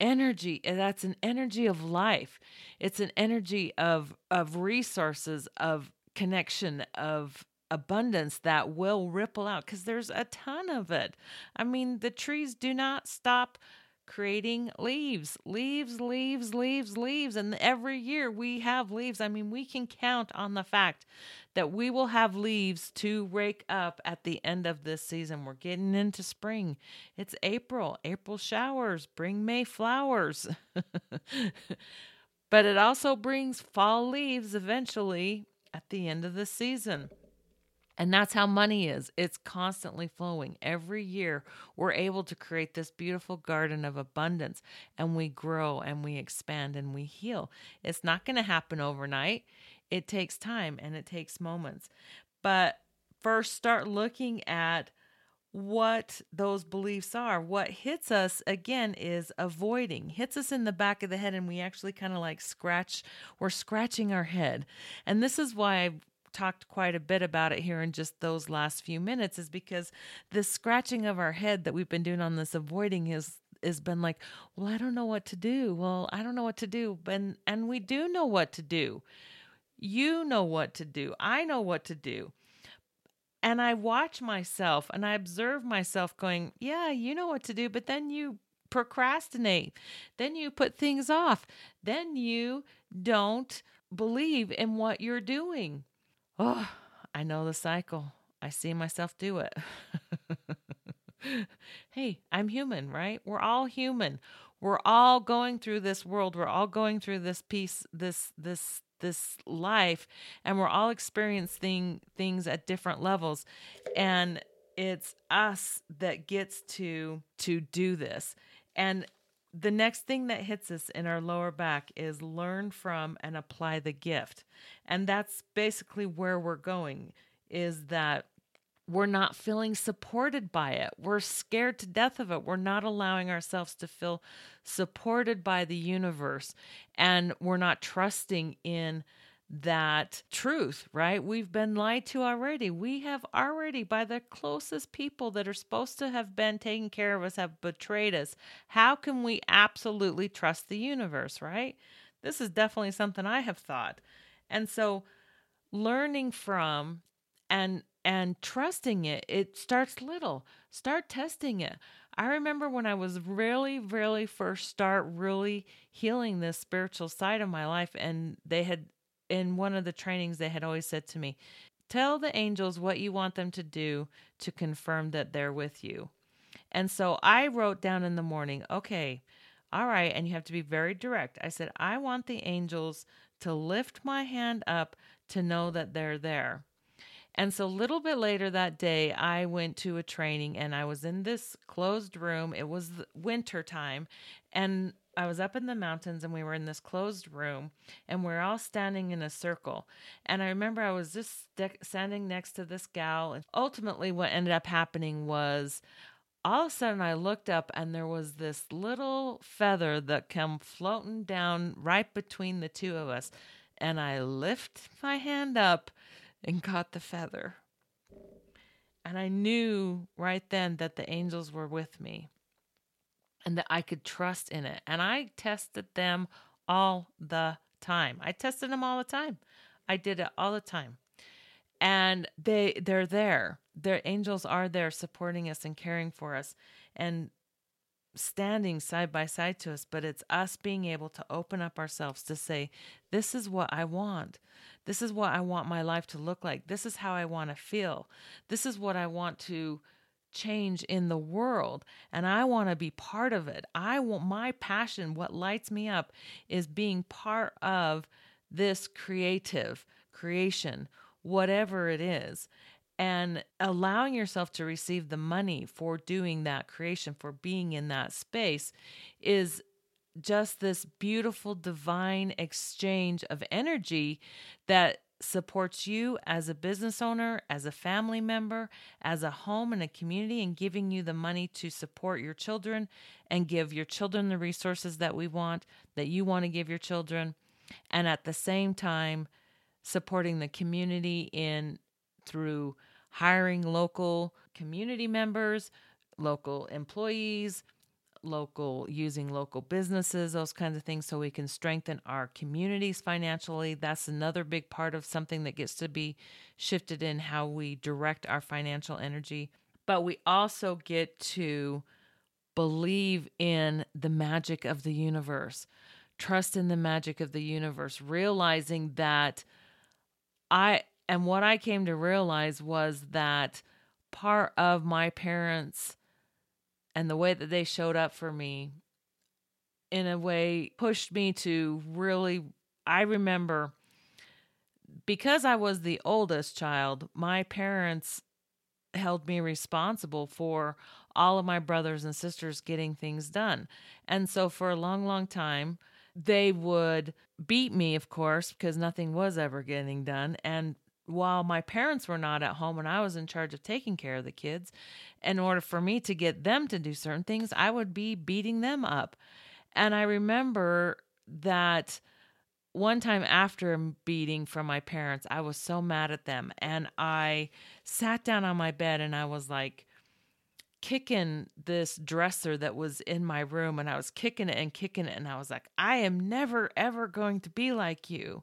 energy eh, that's an energy of life. It's an energy of of resources of connection of abundance that will ripple out because there's a ton of it. I mean the trees do not stop creating leaves, leaves, leaves, leaves, leaves. And every year we have leaves. I mean, we can count on the fact that we will have leaves to rake up at the end of this season. We're getting into spring. It's April. April showers bring May flowers. but it also brings fall leaves eventually at the end of the season. And that's how money is. It's constantly flowing. Every year, we're able to create this beautiful garden of abundance and we grow and we expand and we heal. It's not going to happen overnight. It takes time and it takes moments. But first, start looking at what those beliefs are. What hits us again is avoiding, hits us in the back of the head, and we actually kind of like scratch, we're scratching our head. And this is why talked quite a bit about it here in just those last few minutes is because the scratching of our head that we've been doing on this avoiding is has been like, well, I don't know what to do. Well, I don't know what to do. And and we do know what to do. You know what to do. I know what to do. And I watch myself and I observe myself going, yeah, you know what to do, but then you procrastinate. Then you put things off. Then you don't believe in what you're doing. Oh, I know the cycle. I see myself do it. hey, I'm human, right? We're all human. We're all going through this world. We're all going through this piece, this this this life, and we're all experiencing things at different levels. And it's us that gets to to do this. And the next thing that hits us in our lower back is learn from and apply the gift. And that's basically where we're going is that we're not feeling supported by it. We're scared to death of it. We're not allowing ourselves to feel supported by the universe. And we're not trusting in that truth, right? We've been lied to already. We have already, by the closest people that are supposed to have been taking care of us, have betrayed us. How can we absolutely trust the universe, right? This is definitely something I have thought. And so learning from and and trusting it, it starts little. Start testing it. I remember when I was really, really first start really healing this spiritual side of my life, and they had in one of the trainings they had always said to me, Tell the angels what you want them to do to confirm that they're with you. And so I wrote down in the morning, okay, all right, and you have to be very direct. I said, I want the angels to lift my hand up to know that they're there. And so, a little bit later that day, I went to a training and I was in this closed room. It was winter time, and I was up in the mountains and we were in this closed room and we are all standing in a circle. And I remember I was just standing next to this gal. And ultimately, what ended up happening was all of a sudden I looked up and there was this little feather that came floating down right between the two of us. And I lift my hand up and caught the feather. And I knew right then that the angels were with me and that I could trust in it. And I tested them all the time. I tested them all the time. I did it all the time. And they they're there. Their angels are there supporting us and caring for us and standing side by side to us, but it's us being able to open up ourselves to say, This is what I want. This is what I want my life to look like. This is how I want to feel. This is what I want to change in the world and I want to be part of it. I want my passion, what lights me up is being part of this creative creation, whatever it is, and allowing yourself to receive the money for doing that creation, for being in that space is just this beautiful divine exchange of energy that supports you as a business owner, as a family member, as a home and a community, and giving you the money to support your children and give your children the resources that we want, that you want to give your children. And at the same time, supporting the community in through hiring local community members, local employees, local using local businesses those kinds of things so we can strengthen our communities financially. That's another big part of something that gets to be shifted in how we direct our financial energy. But we also get to believe in the magic of the universe trust in the magic of the universe realizing that i and what i came to realize was that part of my parents' and the way that they showed up for me in a way pushed me to really I remember because I was the oldest child, my parents held me responsible for all of my brothers and sisters getting things done. And so for a long, long time, they would beat me, of course, because nothing was ever getting done, and while my parents were not at home and I was in charge of taking care of the kids, in order for me to get them to do certain things, I would be beating them up. And I remember that one time after beating from my parents, I was so mad at them. And I sat down on my bed and I was like, kicking this dresser that was in my room and I was kicking it and kicking it and I was like I am never ever going to be like you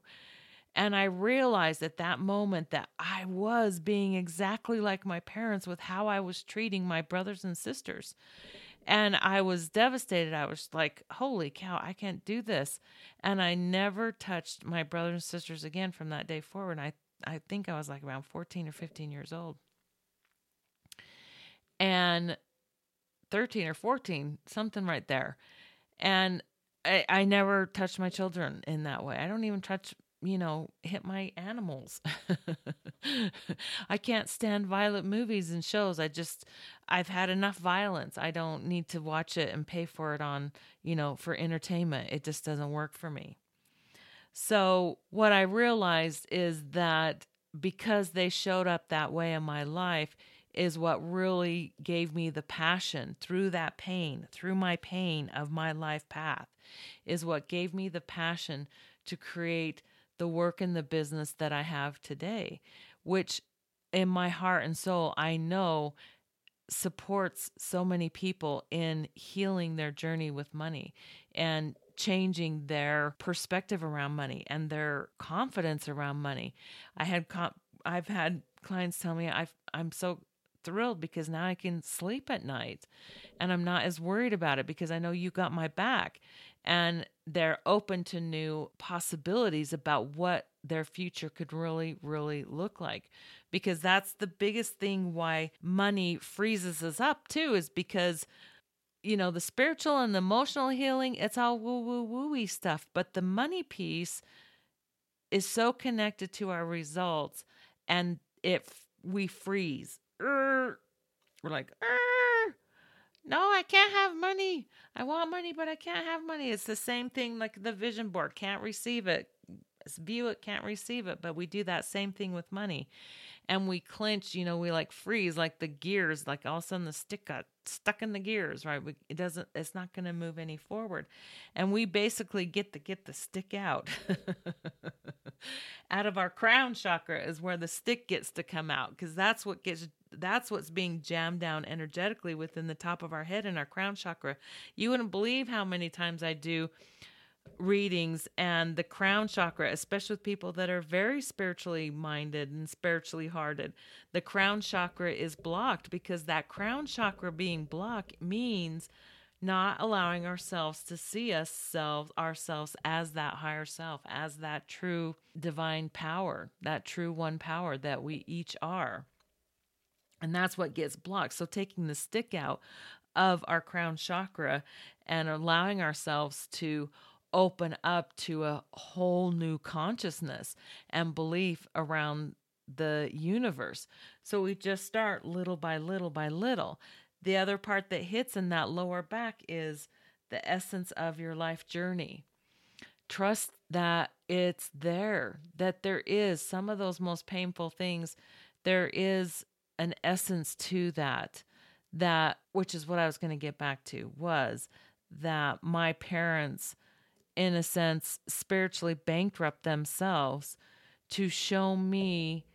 and I realized at that moment that I was being exactly like my parents with how I was treating my brothers and sisters. And I was devastated. I was like, holy cow, I can't do this. And I never touched my brothers and sisters again from that day forward. I, I think I was like around 14 or 15 years old. And 13 or 14, something right there. And I, I never touched my children in that way. I don't even touch you know, hit my animals. I can't stand violent movies and shows. I just, I've had enough violence. I don't need to watch it and pay for it on, you know, for entertainment. It just doesn't work for me. So, what I realized is that because they showed up that way in my life, is what really gave me the passion through that pain, through my pain of my life path, is what gave me the passion to create the work and the business that I have today, which in my heart and soul, I know supports so many people in healing their journey with money and changing their perspective around money and their confidence around money. I had I've had clients tell me I I'm so thrilled because now I can sleep at night and I'm not as worried about it because I know you got my back and they're open to new possibilities about what their future could really, really look like. Because that's the biggest thing why money freezes us up, too, is because, you know, the spiritual and the emotional healing, it's all woo woo wooey stuff. But the money piece, is so connected to our results and if we freeze. We're like, no, I can't have money. I want money, but I can't have money. It's the same thing like the vision board. Can't receive it. View it, can't receive it. But we do that same thing with money. And we clench, you know, we like freeze, like the gears, like all of a sudden the stick got stuck in the gears, right? We, it doesn't, it's not going to move any forward. And we basically get to get the stick out. out of our crown chakra is where the stick gets to come out because that's what gets that's what's being jammed down energetically within the top of our head and our crown chakra. You wouldn't believe how many times I do readings and the crown chakra, especially with people that are very spiritually minded and spiritually hearted. The crown chakra is blocked because that crown chakra being blocked means not allowing ourselves to see ourselves ourselves as that higher self as that true divine power that true one power that we each are and that's what gets blocked. So, taking the stick out of our crown chakra and allowing ourselves to open up to a whole new consciousness and belief around the universe. So, we just start little by little by little. The other part that hits in that lower back is the essence of your life journey. Trust that it's there, that there is some of those most painful things. There is an essence to that that which is what I was going to get back to was that my parents in a sense spiritually bankrupt themselves to show me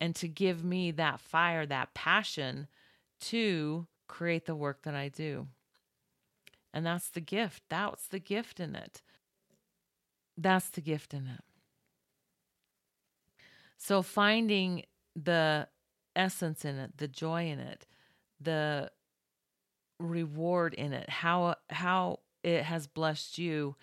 and to give me that fire that passion to create the work that I do. And that's the gift. That's the gift in it. That's the gift in it. So finding the essence in it, the joy in it, the reward in it, how how it has blessed you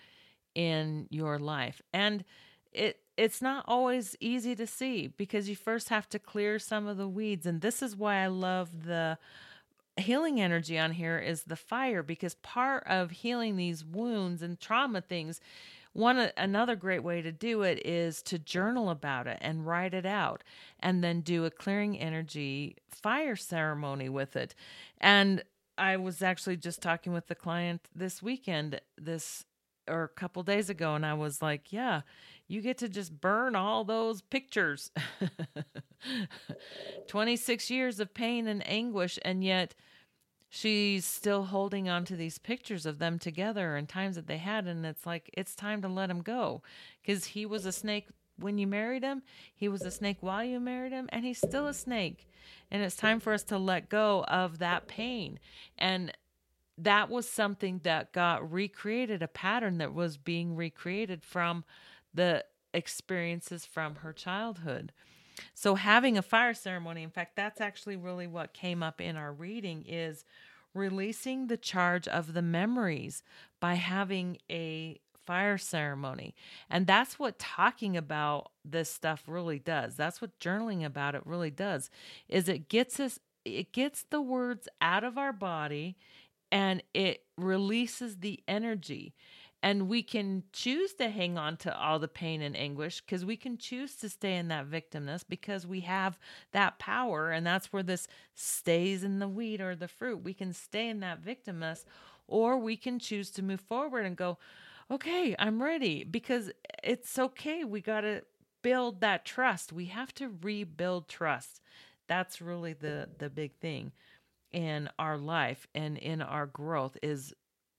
in your life. And it it's not always easy to see because you first have to clear some of the weeds and this is why I love the healing energy on here is the fire because part of healing these wounds and trauma things one another great way to do it is to journal about it and write it out and then do a clearing energy fire ceremony with it. And I was actually just talking with the client this weekend this or a couple days ago and I was like, yeah, you get to just burn all those pictures. 26 years of pain and anguish and yet she's still holding on to these pictures of them together and times that they had and it's like it's time to let him go. Because he was a snake when you married him he was a snake while you married him and he's still a snake. And it's time for us to let go of that pain. And that was something that got recreated a pattern that was being recreated from the experiences from her childhood so having a fire ceremony, in fact, that's actually really what came up in our reading is releasing the charge of the memories by having a fire ceremony. And that's what talking about this stuff really does. That's what journaling about it really does. Is it gets us it gets the words out of our body and it releases the energy and we can choose to hang on to all the pain and anguish because we can choose to stay in that victimness because we have that power and that's where this stays in the weed or the fruit. We can stay in that victimness or we can choose to move forward and go okay i'm ready because it's okay. We got to build that trust. We have to rebuild trust. That's really the the big thing in our life and in our growth is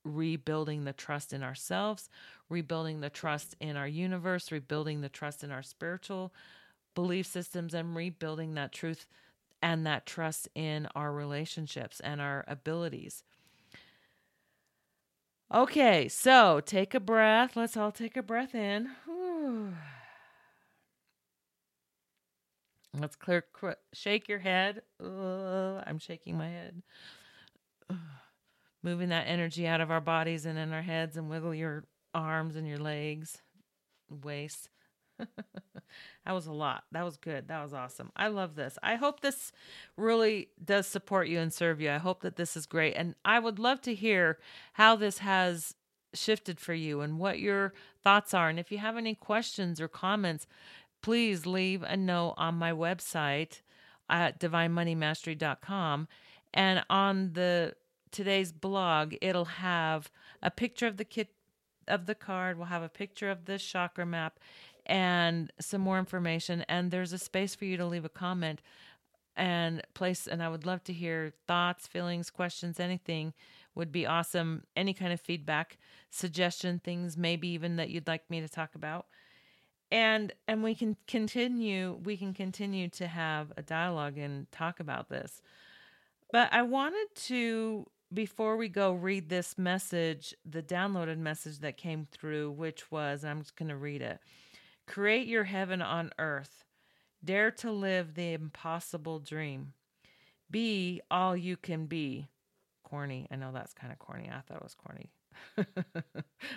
rebuilding the trust in ourselves, rebuilding the trust in our universe, rebuilding the trust in our spiritual belief systems, and rebuilding that truth and that trust in our relationships and our abilities. Okay, so take a breath. Let's all take a breath in. Whew. Let's clear, shake your head. Uh, I'm shaking my head moving that energy out of our bodies and in our heads and wiggle your arms and your legs, waist. that was a lot. That was good. That was awesome. I love this. I hope this really does support you and serve you. I hope that this is great. And I would love to hear how this has shifted for you and what your thoughts are. And if you have any questions or comments, please leave a note on my website at divinemoneymastery.com. And on the today's blog, it'll have a picture of the kit of the card. We'll have a picture of the chakra map and some more information. And there's a space for you to leave a comment and place. And I would love to hear thoughts, feelings, questions, anything would be awesome. Any kind of feedback, suggestion, things maybe even that you'd like me to talk about. And and we can continue we can continue to have a dialogue and talk about this. But I wanted to before we go read this message, the downloaded message that came through, which was I'm just going to read it. Create your heaven on earth. Dare to live the impossible dream. Be all you can be. Corny. I know that's kind of corny. I thought it was corny.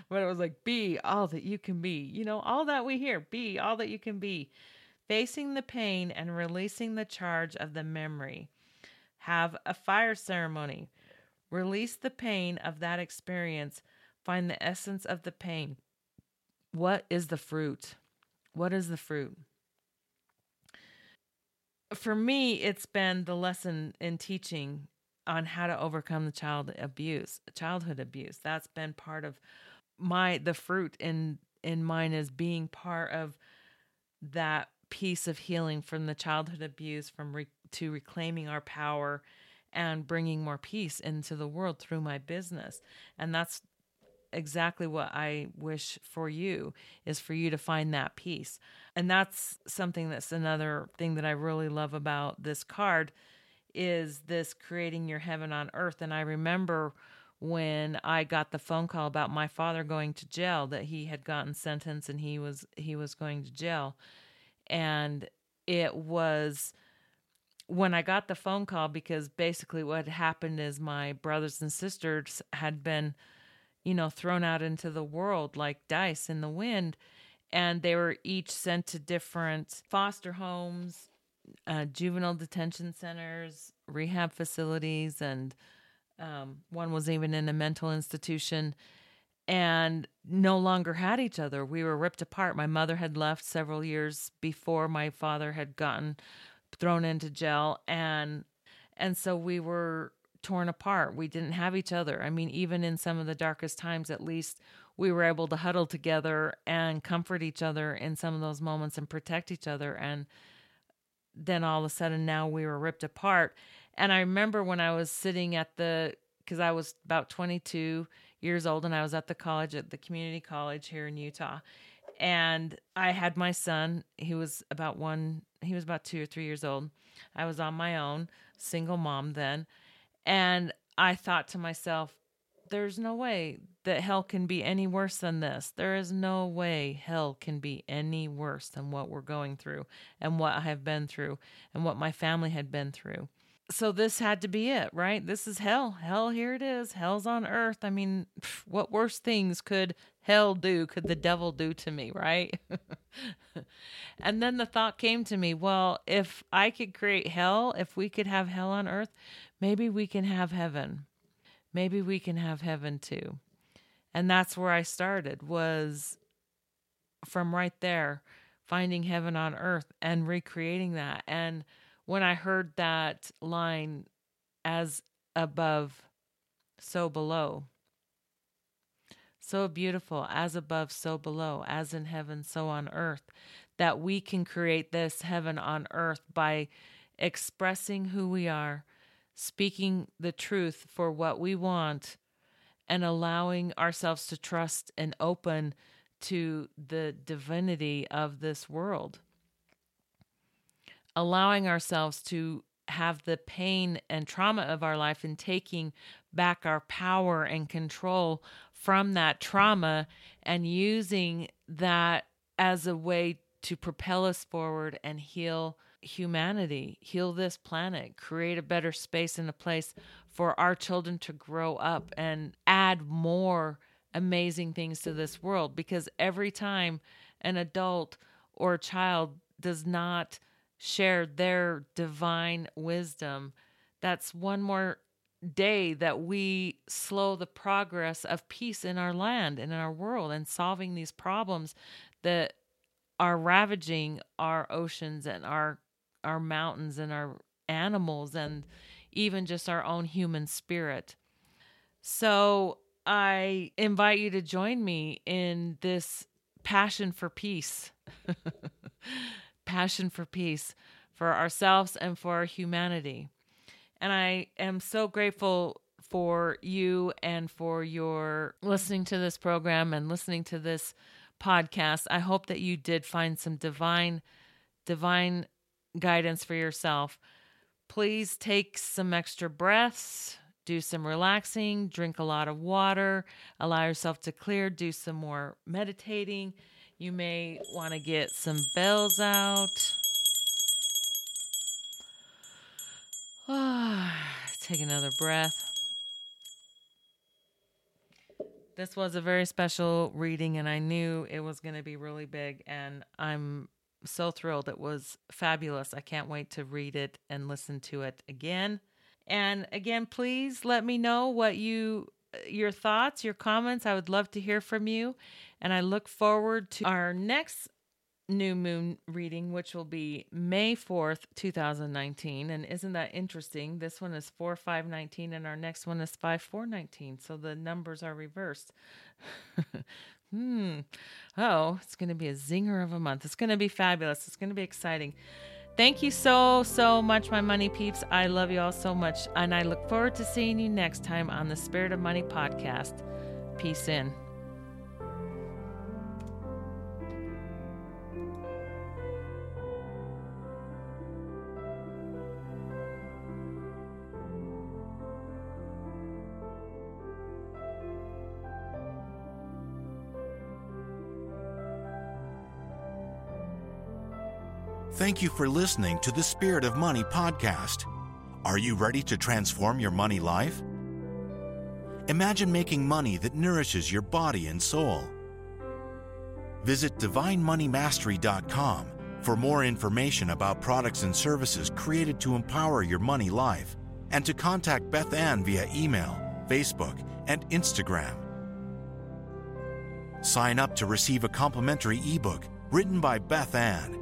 but it was like, be all that you can be. You know, all that we hear, be all that you can be. Facing the pain and releasing the charge of the memory. Have a fire ceremony. Release the pain of that experience. Find the essence of the pain. What is the fruit? What is the fruit? For me, it's been the lesson in teaching on how to overcome the child abuse, childhood abuse. That's been part of my the fruit in in mine is being part of that piece of healing from the childhood abuse from re, to reclaiming our power and bringing more peace into the world through my business. And that's exactly what I wish for you is for you to find that peace. And that's something that's another thing that I really love about this card is this creating your heaven on earth. And I remember when I got the phone call about my father going to jail that he had gotten sentenced and he was he was going to jail. And it was when I got the phone call because basically what happened is my brothers and sisters had been you know, thrown out into the world like dice in the wind. And they were each sent to different foster homes, uh, juvenile detention centers, rehab facilities, and um, one was even in a mental institution and no longer had each other. We were ripped apart. My mother had left several years before my father had gotten thrown into jail and and so we were torn apart. We didn't have each other. I mean, even in some of the darkest times, at least we were able to huddle together and comfort each other in some of those moments and protect each other. And then all of a sudden, now we were ripped apart. And I remember when I was sitting at the, because I was about 22 years old and I was at the college, at the community college here in Utah. And I had my son. He was about one, he was about two or three years old. I was on my own, single mom then and I thought to myself, there's no way that hell can be any worse than this. There is no way hell can be any worse than what we're going through and what I have been through and what my family had been through. So this had to be it, right? This is hell. Hell, here it is. Hell's on earth. I mean, what worse things could hell do, could the devil do to me, right? and then the thought came to me well, if I could create hell, if we could have hell on earth, maybe we can have heaven. Maybe we can have heaven too. And that's where I started was from right there, finding heaven on earth and recreating that. And when I heard that line as above, so below, so beautiful, as above, so below, as in heaven, so on earth, that we can create this heaven on earth by expressing who we are, speaking the truth for what we want and allowing ourselves to trust and open to the divinity of this world. Allowing ourselves to have the pain and trauma of our life and taking back our power and control from that trauma and using that as a way to propel us forward and heal humanity, heal this planet, create a better space and a place for our children to grow up and add more amazing things to this world. Because every time an adult or a child does not share their divine wisdom, that's one more day that we slow the progress of peace in our land and in our world and solving these problems that are ravaging our oceans and our our mountains and our animals and even just our own human spirit. So I invite you to join me in this passion for peace. passion for peace for ourselves and for humanity. And I am so grateful for you and for your listening to this program and listening to this podcast. I hope that you did find some divine divine guidance for yourself. Please take some extra breaths, do some relaxing, drink a lot of water, allow yourself to clear, do some more meditating. You may want to get some bells out. Take another breath. This was a very special reading, and I knew it was going to be really big. And I'm so thrilled. It was fabulous. I can't wait to read it and listen to it again. And again, please let me know what you your thoughts, your comments. I would love to hear from you. And I look forward to our next new moon reading, which will be May 4th, 2019. And isn't that interesting? This one is 4 5 19, and our next one is 5 4 19. So the numbers are reversed. hmm. Oh, it's going to be a zinger of a month. It's going to be fabulous. It's going to be exciting. Thank you so, so much, my money peeps. I love you all so much. And I look forward to seeing you next time on the Spirit of Money podcast. Peace in.
Thank you for listening to the Spirit of Money podcast. Are you ready to transform your money life? Imagine making money that nourishes your body and soul. Visit DivineMoneyMastery.com for more information about products and services created to empower your money life and to contact Beth Ann via email, Facebook, and Instagram. Sign up to receive a complimentary ebook written by Beth Ann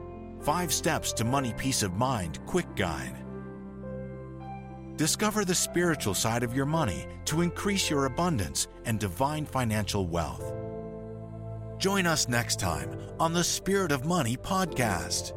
Five Steps to Money Peace of Mind Quick Guide. Discover the spiritual side of your money to increase your abundance and divine financial wealth. Join us next time on the Spirit of Money podcast.